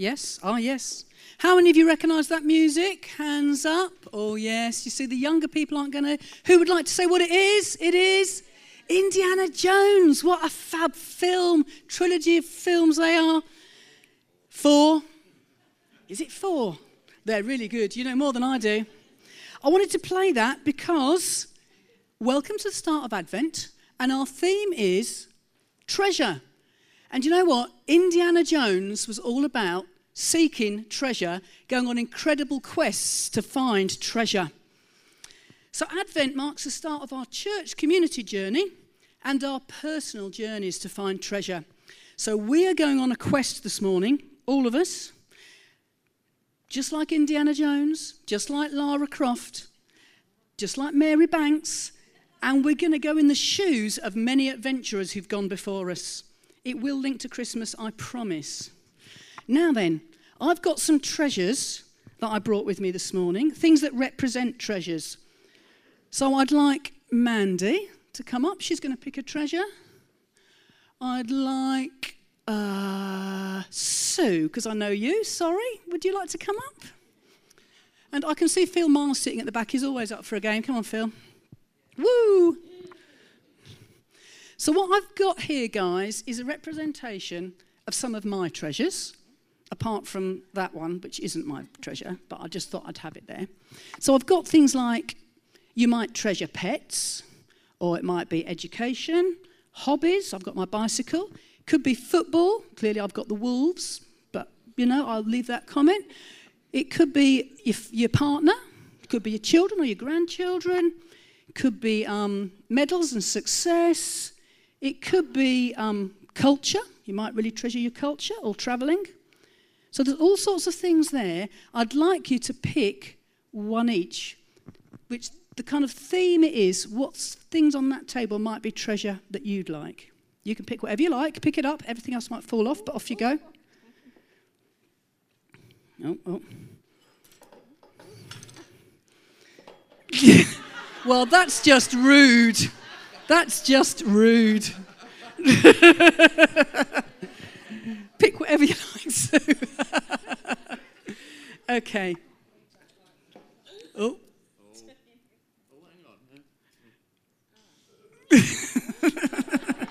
Yes? Ah, yes. How many of you recognise that music? Hands up. Oh, yes. You see, the younger people aren't going to. Who would like to say what it is? It is Indiana Jones. What a fab film, trilogy of films they are. Four. Is it four? They're really good. You know more than I do. I wanted to play that because welcome to the start of Advent, and our theme is treasure. And you know what? Indiana Jones was all about seeking treasure, going on incredible quests to find treasure. So, Advent marks the start of our church community journey and our personal journeys to find treasure. So, we are going on a quest this morning, all of us, just like Indiana Jones, just like Lara Croft, just like Mary Banks, and we're going to go in the shoes of many adventurers who've gone before us. It will link to Christmas, I promise. Now then, I've got some treasures that I brought with me this morning, things that represent treasures. So I'd like Mandy to come up. She's going to pick a treasure. I'd like uh, Sue, because I know you. Sorry. Would you like to come up? And I can see Phil Miles sitting at the back. He's always up for a game. Come on, Phil. Woo! So, what I've got here, guys, is a representation of some of my treasures, apart from that one, which isn't my treasure, but I just thought I'd have it there. So, I've got things like you might treasure pets, or it might be education, hobbies. I've got my bicycle. Could be football. Clearly, I've got the Wolves, but you know, I'll leave that comment. It could be your, your partner, it could be your children or your grandchildren, it could be um, medals and success, it could be um, culture. You might really treasure your culture or traveling. So there's all sorts of things there. I'd like you to pick one each, which the kind of theme it is what things on that table might be treasure that you'd like. You can pick whatever you like, pick it up, everything else might fall off, but off you go. Oh, oh. well, that's just rude. That's just rude. Pick whatever you like, Sue. okay. Oh.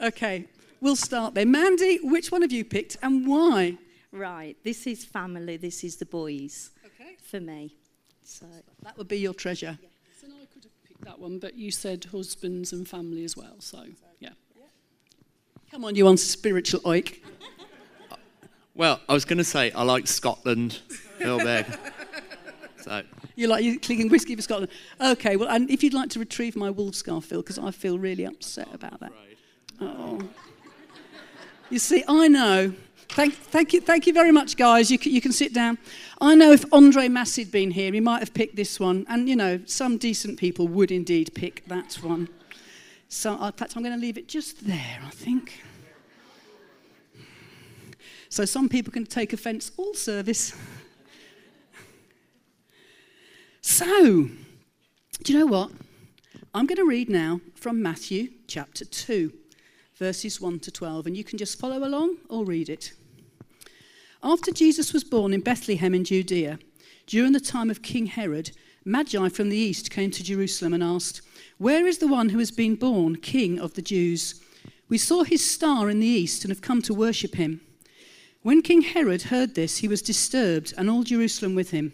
okay, we'll start there. Mandy, which one have you picked and why? Right, this is family, this is the boys Okay. for me. So, That would be your treasure. So I could have picked that one, but you said husbands and family as well. So yeah. Come on, you on spiritual oik. Well, I was going to say I like Scotland, Phil Begg. So, You like you're clicking whiskey for Scotland. Okay, well, and if you'd like to retrieve my wolf scarf, Phil, because I feel really upset about that. Oh. You see, I know. Thank, thank, you, thank you very much, guys. You can, you can sit down. I know if Andre Massey had been here, he might have picked this one. And, you know, some decent people would indeed pick that one. So, uh, in fact, I'm going to leave it just there, I think. So, some people can take offence all service. So, do you know what? I'm going to read now from Matthew chapter 2, verses 1 to 12, and you can just follow along or read it. After Jesus was born in Bethlehem in Judea, during the time of King Herod, Magi from the east came to Jerusalem and asked, Where is the one who has been born king of the Jews? We saw his star in the east and have come to worship him. When King Herod heard this, he was disturbed, and all Jerusalem with him.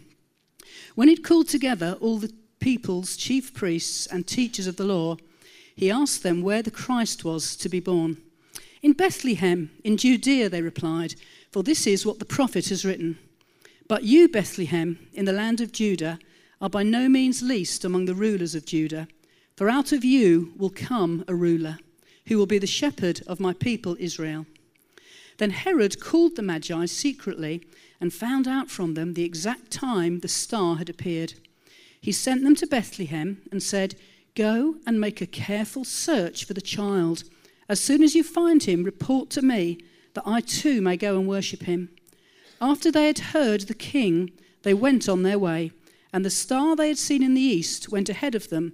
When he'd called together all the people's chief priests and teachers of the law, he asked them where the Christ was to be born. In Bethlehem, in Judea, they replied, for this is what the prophet has written. But you, Bethlehem, in the land of Judah, are by no means least among the rulers of Judah, for out of you will come a ruler, who will be the shepherd of my people Israel. Then Herod called the Magi secretly and found out from them the exact time the star had appeared. He sent them to Bethlehem and said, Go and make a careful search for the child. As soon as you find him, report to me, that I too may go and worship him. After they had heard the king, they went on their way, and the star they had seen in the east went ahead of them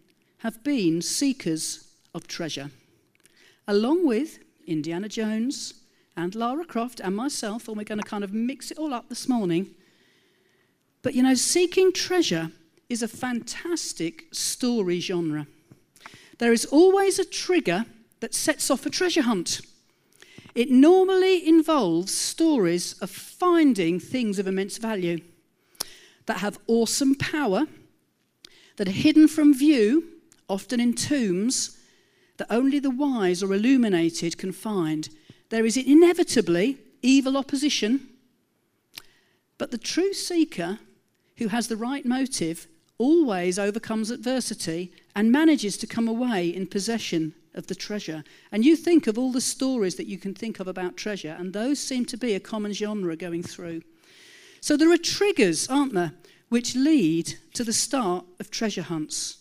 have been seekers of treasure, along with Indiana Jones and Lara Croft and myself, and we're going to kind of mix it all up this morning. But you know, seeking treasure is a fantastic story genre. There is always a trigger that sets off a treasure hunt. It normally involves stories of finding things of immense value that have awesome power, that are hidden from view, often in tombs, that only the wise or illuminated can find. There is inevitably evil opposition, but the true seeker who has the right motive always overcomes adversity and manages to come away in possession of the treasure. And you think of all the stories that you can think of about treasure, and those seem to be a common genre going through. So there are triggers, aren't there, which lead to the start of treasure hunts.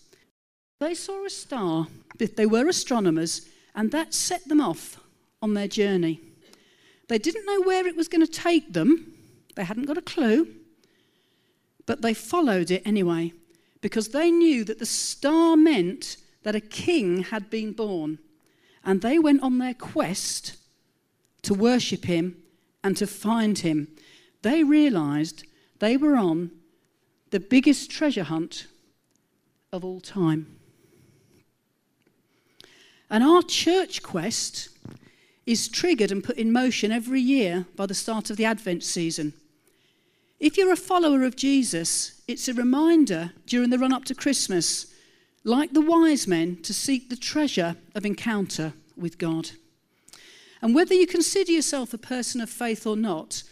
They saw a star, they were astronomers, and that set them off on their journey. They didn't know where it was going to take them, they hadn't got a clue, but they followed it anyway because they knew that the star meant that a king had been born. And they went on their quest to worship him and to find him. They realized they were on the biggest treasure hunt of all time. And our church quest is triggered and put in motion every year by the start of the Advent season. If you're a follower of Jesus, it's a reminder during the run up to Christmas, like the wise men, to seek the treasure of encounter with God. And whether you consider yourself a person of faith or not,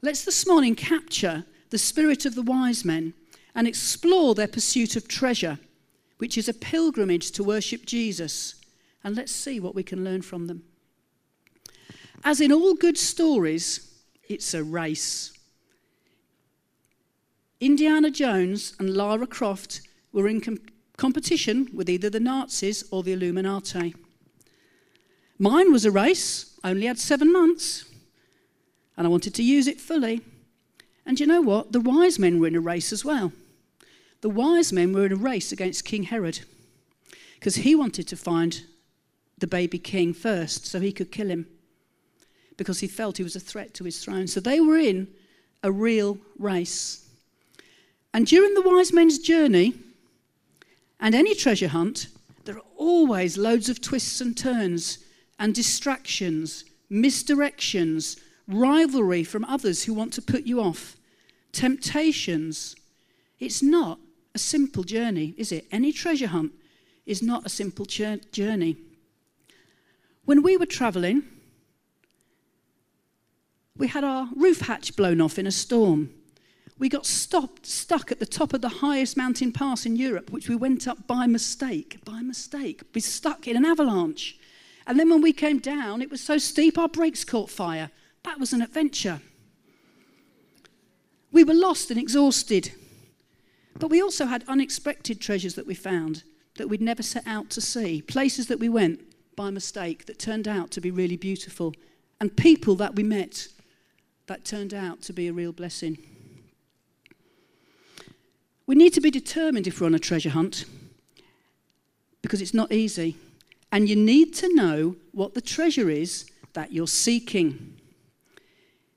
let's this morning capture the spirit of the wise men and explore their pursuit of treasure, which is a pilgrimage to worship Jesus. And let's see what we can learn from them. As in all good stories, it's a race. Indiana Jones and Lara Croft were in com- competition with either the Nazis or the Illuminati. Mine was a race, I only had seven months, and I wanted to use it fully. And you know what? The wise men were in a race as well. The wise men were in a race against King Herod because he wanted to find the baby king first so he could kill him because he felt he was a threat to his throne. So they were in a real race. And during the wise men's journey and any treasure hunt, there are always loads of twists and turns and distractions, misdirections, rivalry from others who want to put you off, temptations. It's not a simple journey, is it? Any treasure hunt is not a simple journey. When we were traveling, we had our roof hatch blown off in a storm we got stopped, stuck at the top of the highest mountain pass in Europe, which we went up by mistake. By mistake. We stuck in an avalanche. And then when we came down, it was so steep our brakes caught fire. That was an adventure. We were lost and exhausted. But we also had unexpected treasures that we found that we'd never set out to see. Places that we went by mistake that turned out to be really beautiful. And people that we met that turned out to be a real blessing. We need to be determined if we're on a treasure hunt because it's not easy. And you need to know what the treasure is that you're seeking.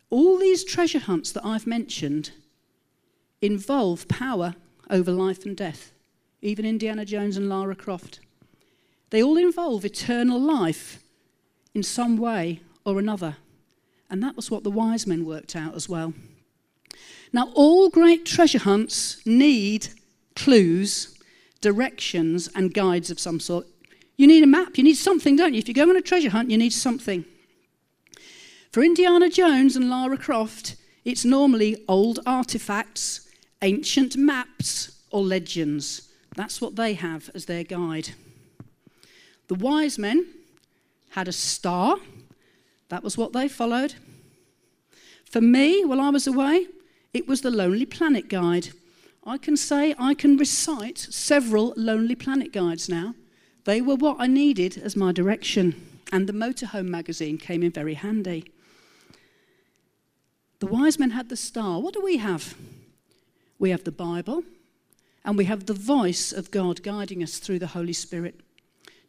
All these treasure hunts that I've mentioned involve power over life and death, even Indiana Jones and Lara Croft. They all involve eternal life in some way or another. And that was what the wise men worked out as well. Now, all great treasure hunts need clues, directions, and guides of some sort. You need a map, you need something, don't you? If you go on a treasure hunt, you need something. For Indiana Jones and Lara Croft, it's normally old artifacts, ancient maps, or legends. That's what they have as their guide. The wise men had a star, that was what they followed. For me, while I was away, it was the Lonely Planet Guide. I can say I can recite several Lonely Planet guides now. They were what I needed as my direction, and the Motorhome magazine came in very handy. The wise men had the star. What do we have? We have the Bible, and we have the voice of God guiding us through the Holy Spirit.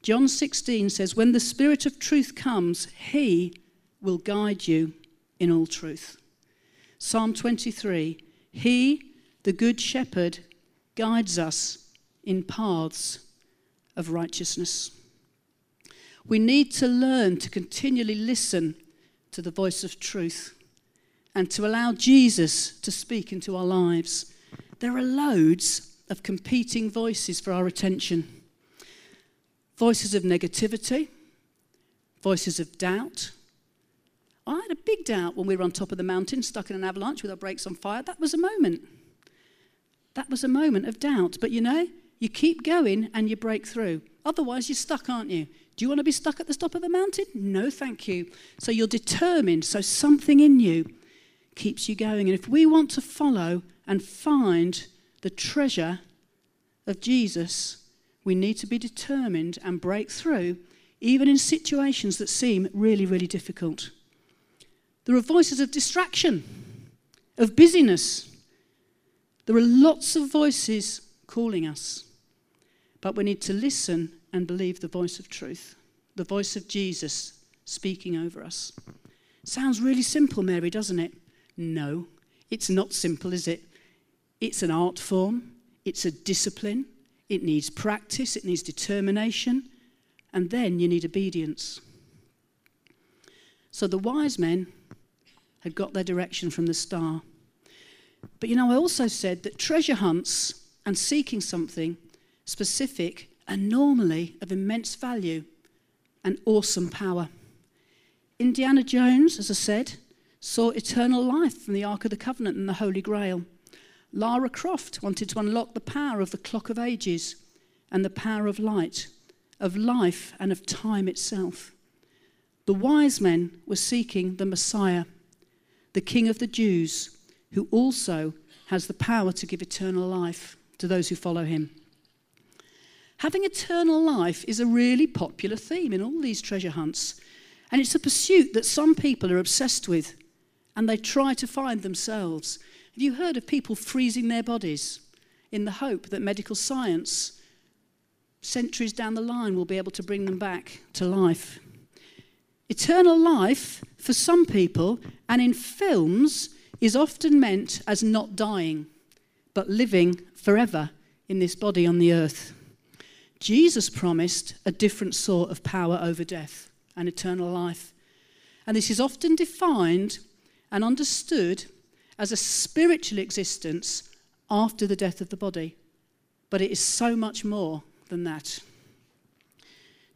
John 16 says, When the Spirit of truth comes, he will guide you in all truth. Psalm 23 He, the Good Shepherd, guides us in paths of righteousness. We need to learn to continually listen to the voice of truth and to allow Jesus to speak into our lives. There are loads of competing voices for our attention voices of negativity, voices of doubt. I had a big doubt when we were on top of the mountain, stuck in an avalanche with our brakes on fire. That was a moment. That was a moment of doubt. But you know, you keep going and you break through. Otherwise, you're stuck, aren't you? Do you want to be stuck at the top of the mountain? No, thank you. So you're determined. So something in you keeps you going. And if we want to follow and find the treasure of Jesus, we need to be determined and break through, even in situations that seem really, really difficult. There are voices of distraction, of busyness. There are lots of voices calling us. But we need to listen and believe the voice of truth, the voice of Jesus speaking over us. Sounds really simple, Mary, doesn't it? No, it's not simple, is it? It's an art form, it's a discipline, it needs practice, it needs determination, and then you need obedience. So the wise men had got their direction from the star. But you know, I also said that treasure hunts and seeking something specific are normally of immense value and awesome power. Indiana Jones, as I said, saw eternal life from the Ark of the Covenant and the Holy Grail. Lara Croft wanted to unlock the power of the clock of ages and the power of light, of life and of time itself. The wise men were seeking the Messiah, the King of the Jews, who also has the power to give eternal life to those who follow him. Having eternal life is a really popular theme in all these treasure hunts, and it's a pursuit that some people are obsessed with and they try to find themselves. Have you heard of people freezing their bodies in the hope that medical science, centuries down the line, will be able to bring them back to life? Eternal life, for some people, and in films, is often meant as not dying, but living forever in this body on the earth. Jesus promised a different sort of power over death and eternal life. And this is often defined and understood as a spiritual existence after the death of the body. But it is so much more than that.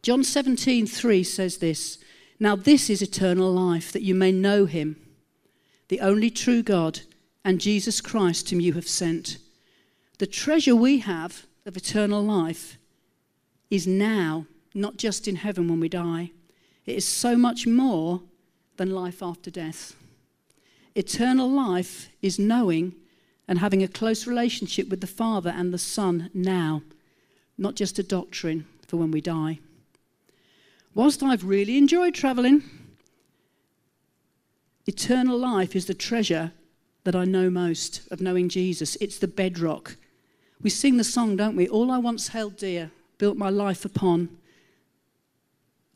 John 17:3 says this, "Now this is eternal life that you may know him, the only true God, and Jesus Christ whom you have sent." The treasure we have of eternal life is now, not just in heaven when we die. It is so much more than life after death. Eternal life is knowing and having a close relationship with the Father and the Son now, not just a doctrine for when we die. Whilst I've really enjoyed travelling, eternal life is the treasure that I know most of knowing Jesus. It's the bedrock. We sing the song, don't we? All I once held dear, built my life upon.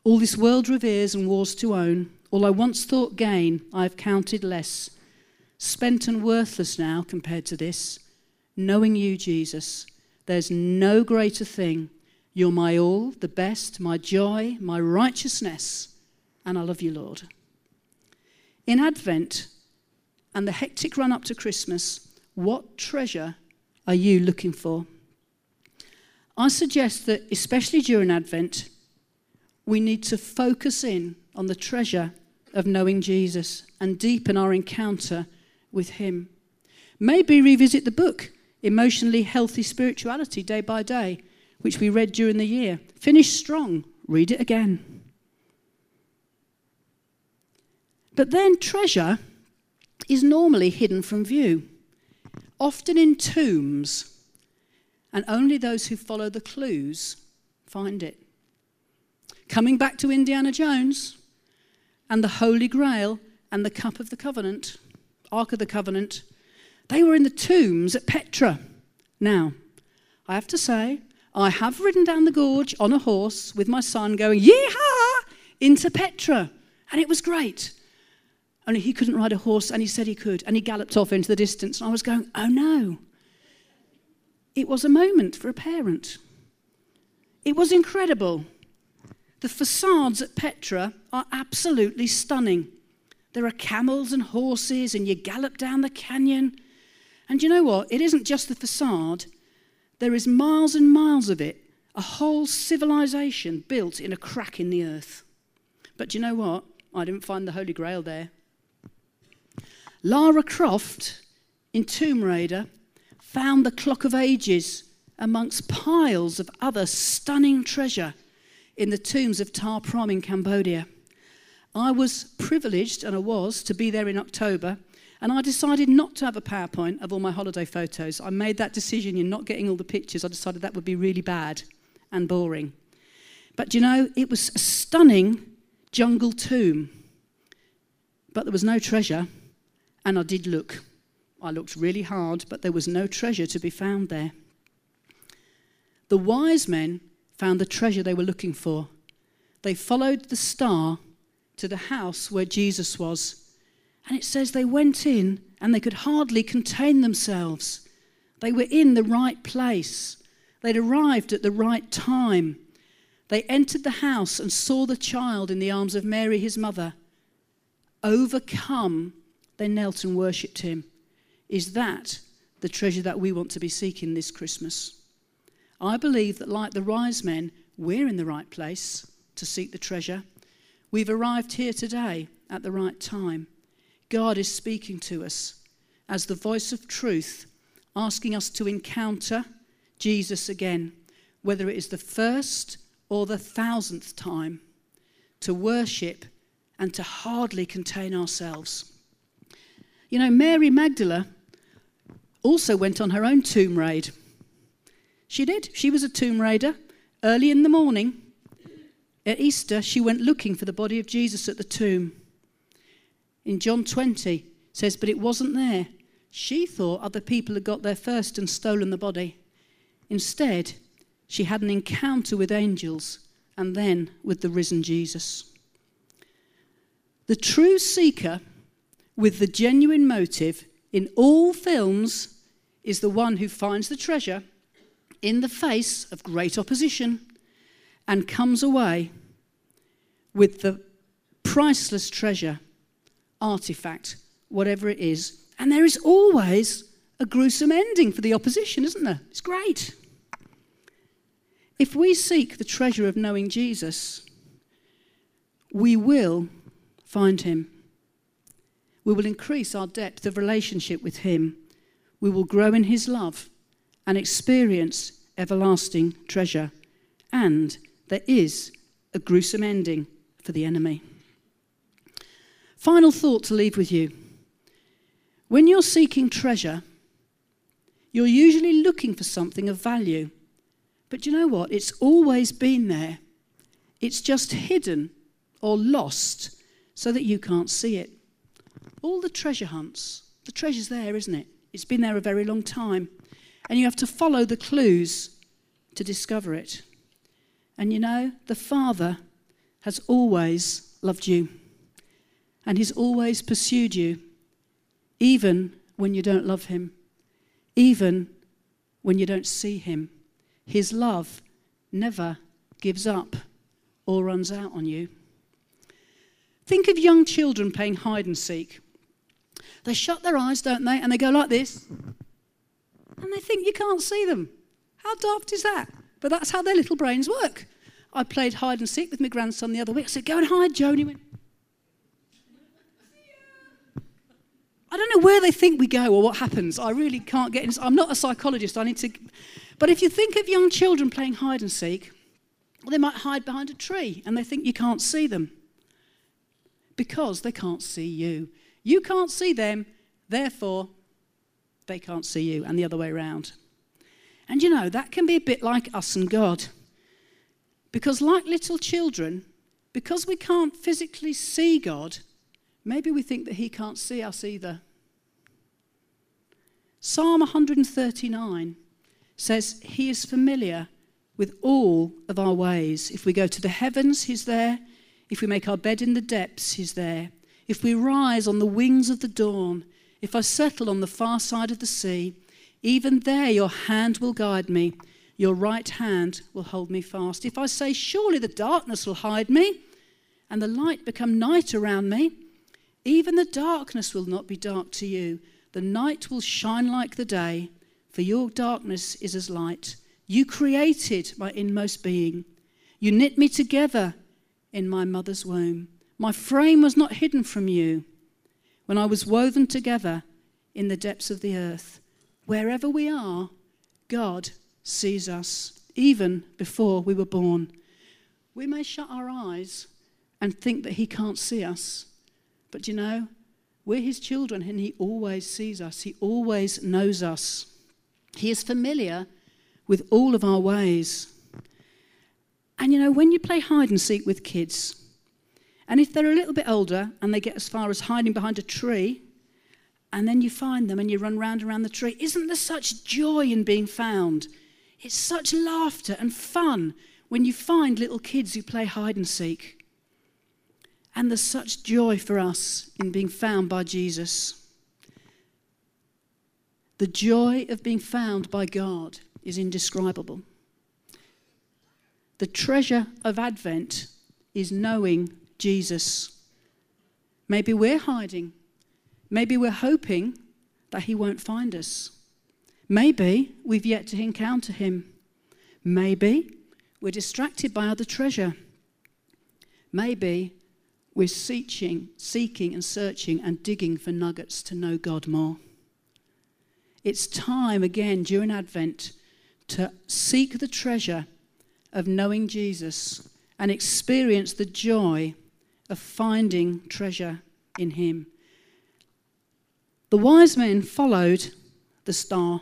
All this world reveres and wars to own. All I once thought gain, I have counted less. Spent and worthless now compared to this. Knowing you, Jesus, there's no greater thing. You're my all, the best, my joy, my righteousness, and I love you, Lord. In Advent and the hectic run up to Christmas, what treasure are you looking for? I suggest that, especially during Advent, we need to focus in on the treasure of knowing Jesus and deepen our encounter with Him. Maybe revisit the book, Emotionally Healthy Spirituality, day by day, which we read during the year. Finish strong, read it again. But then, treasure is normally hidden from view, often in tombs, and only those who follow the clues find it. Coming back to Indiana Jones and the Holy Grail and the Cup of the Covenant, Ark of the Covenant, they were in the tombs at Petra. Now, I have to say, I have ridden down the gorge on a horse with my son going, yeehaw, into Petra. And it was great. Only he couldn't ride a horse, and he said he could. And he galloped off into the distance. And I was going, oh no. It was a moment for a parent. It was incredible. The facades at Petra are absolutely stunning. There are camels and horses, and you gallop down the canyon. And you know what? It isn't just the facade, there is miles and miles of it, a whole civilization built in a crack in the earth. But you know what? I didn't find the Holy Grail there. Lara Croft in Tomb Raider found the Clock of Ages amongst piles of other stunning treasure in the tombs of Ta Prohm in Cambodia. I was privileged, and I was, to be there in October, and I decided not to have a PowerPoint of all my holiday photos. I made that decision in not getting all the pictures. I decided that would be really bad and boring. But you know, it was a stunning jungle tomb. But there was no treasure, and I did look. I looked really hard, but there was no treasure to be found there. The wise men found the treasure they were looking for. They followed the star to the house where Jesus was and it says they went in and they could hardly contain themselves. They were in the right place, they'd arrived at the right time. They entered the house and saw the child in the arms of Mary, his mother. Overcome, they knelt and worshipped him. Is that the treasure that we want to be seeking this Christmas? I believe that, like the wise men, we're in the right place to seek the treasure. We've arrived here today at the right time. God is speaking to us as the voice of truth, asking us to encounter Jesus again, whether it is the first or the thousandth time, to worship and to hardly contain ourselves. You know, Mary Magdala also went on her own tomb raid. She did. She was a tomb raider. Early in the morning, at Easter, she went looking for the body of Jesus at the tomb in John 20 says, But it wasn't there. She thought other people had got there first and stolen the body. Instead, she had an encounter with angels and then with the risen Jesus. The true seeker with the genuine motive in all films is the one who finds the treasure in the face of great opposition and comes away with the priceless treasure artifact, whatever it is. And there is always a gruesome ending for the opposition, isn't there? It's great. If we seek the treasure of knowing Jesus, we will find him. We will increase our depth of relationship with him. We will grow in his love and experience everlasting treasure. And there is a gruesome ending for the enemy. Final thought to leave with you. When you're seeking treasure, you're usually looking for something of value. But you know what? It's always been there. It's just hidden or lost so that you can't see it. All the treasure hunts, the treasure's there, isn't it? It's been there a very long time. And you have to follow the clues to discover it. And you know, the Father has always loved you. And He's always pursued you, even when you don't love Him, even when you don't see Him. His love never gives up or runs out on you. Think of young children playing hide and seek. They shut their eyes, don't they? And they go like this. And they think you can't see them. How daft is that? But that's how their little brains work. I played hide and seek with my grandson the other week. I said, Go and hide, Joe. And he went, I don't know where they think we go or what happens. I really can't get into I'm not a psychologist. I need to But if you think of young children playing hide and seek, they might hide behind a tree and they think you can't see them. Because they can't see you. You can't see them, therefore, they can't see you, and the other way around. And you know, that can be a bit like us and God. Because, like little children, because we can't physically see God, maybe we think that He can't see us either. Psalm 139 says, He is familiar with all of our ways. If we go to the heavens, He's there. If we make our bed in the depths, He's there. If we rise on the wings of the dawn, if I settle on the far side of the sea, even there your hand will guide me, your right hand will hold me fast. If I say, Surely the darkness will hide me, and the light become night around me, even the darkness will not be dark to you. The night will shine like the day, for your darkness is as light. You created my inmost being. You knit me together in my mother's womb. My frame was not hidden from you when I was woven together in the depths of the earth. Wherever we are, God sees us, even before we were born. We may shut our eyes and think that He can't see us, but you know, we're His children and He always sees us, He always knows us. He is familiar with all of our ways. And you know, when you play hide and seek with kids, and if they're a little bit older and they get as far as hiding behind a tree, and then you find them and you run round around the tree, isn't there such joy in being found? It's such laughter and fun when you find little kids who play hide and seek. And there's such joy for us in being found by Jesus. The joy of being found by God is indescribable. The treasure of Advent is knowing Jesus. Maybe we're hiding. Maybe we're hoping that he won't find us. Maybe we've yet to encounter him. Maybe we're distracted by other treasure. Maybe we're seeking, seeking and searching and digging for nuggets to know God more. It's time again during Advent to seek the treasure of knowing Jesus and experience the joy of finding treasure in him. The wise men followed the star.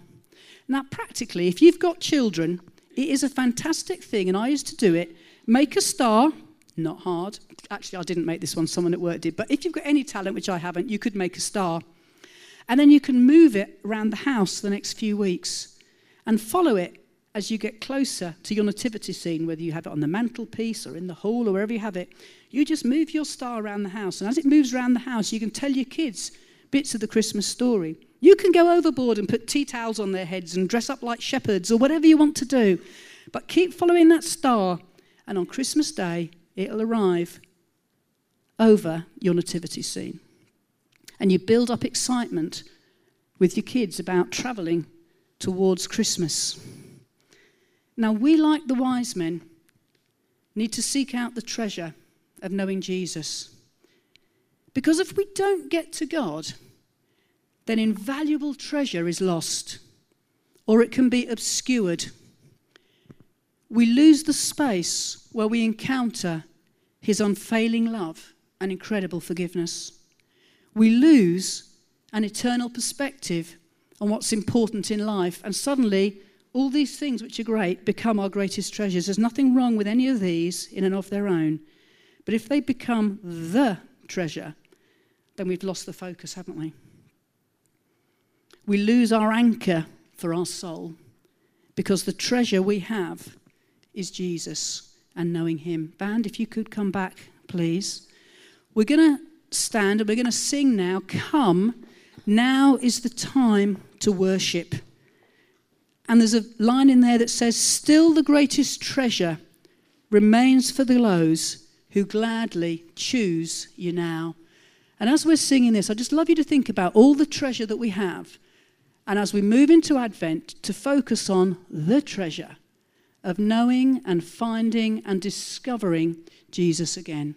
Now, practically, if you've got children, it is a fantastic thing, and I used to do it. Make a star, not hard. Actually, I didn't make this one, someone at work did. But if you've got any talent, which I haven't, you could make a star. And then you can move it around the house the next few weeks and follow it as you get closer to your nativity scene, whether you have it on the mantelpiece or in the hall or wherever you have it, you just move your star around the house. And as it moves around the house, you can tell your kids bits of the Christmas story. You can go overboard and put tea towels on their heads and dress up like shepherds or whatever you want to do. But keep following that star, and on Christmas Day, it'll arrive over your nativity scene. And you build up excitement with your kids about travelling towards Christmas. Now, we, like the wise men, need to seek out the treasure of knowing Jesus. Because if we don't get to God, then invaluable treasure is lost, or it can be obscured. We lose the space where we encounter His unfailing love and incredible forgiveness. We lose an eternal perspective on what's important in life, and suddenly all these things which are great become our greatest treasures. There's nothing wrong with any of these in and of their own. But if they become the treasure, then we've lost the focus, haven't we? We lose our anchor for our soul because the treasure we have is Jesus and knowing Him. Band, if you could come back, please. We're going to stand and we're going to sing now. Come, now is the time to worship. And there's a line in there that says, Still the greatest treasure remains for those who gladly choose you now. And as we're singing this, I just love you to think about all the treasure that we have. And as we move into Advent, to focus on the treasure of knowing and finding and discovering Jesus again.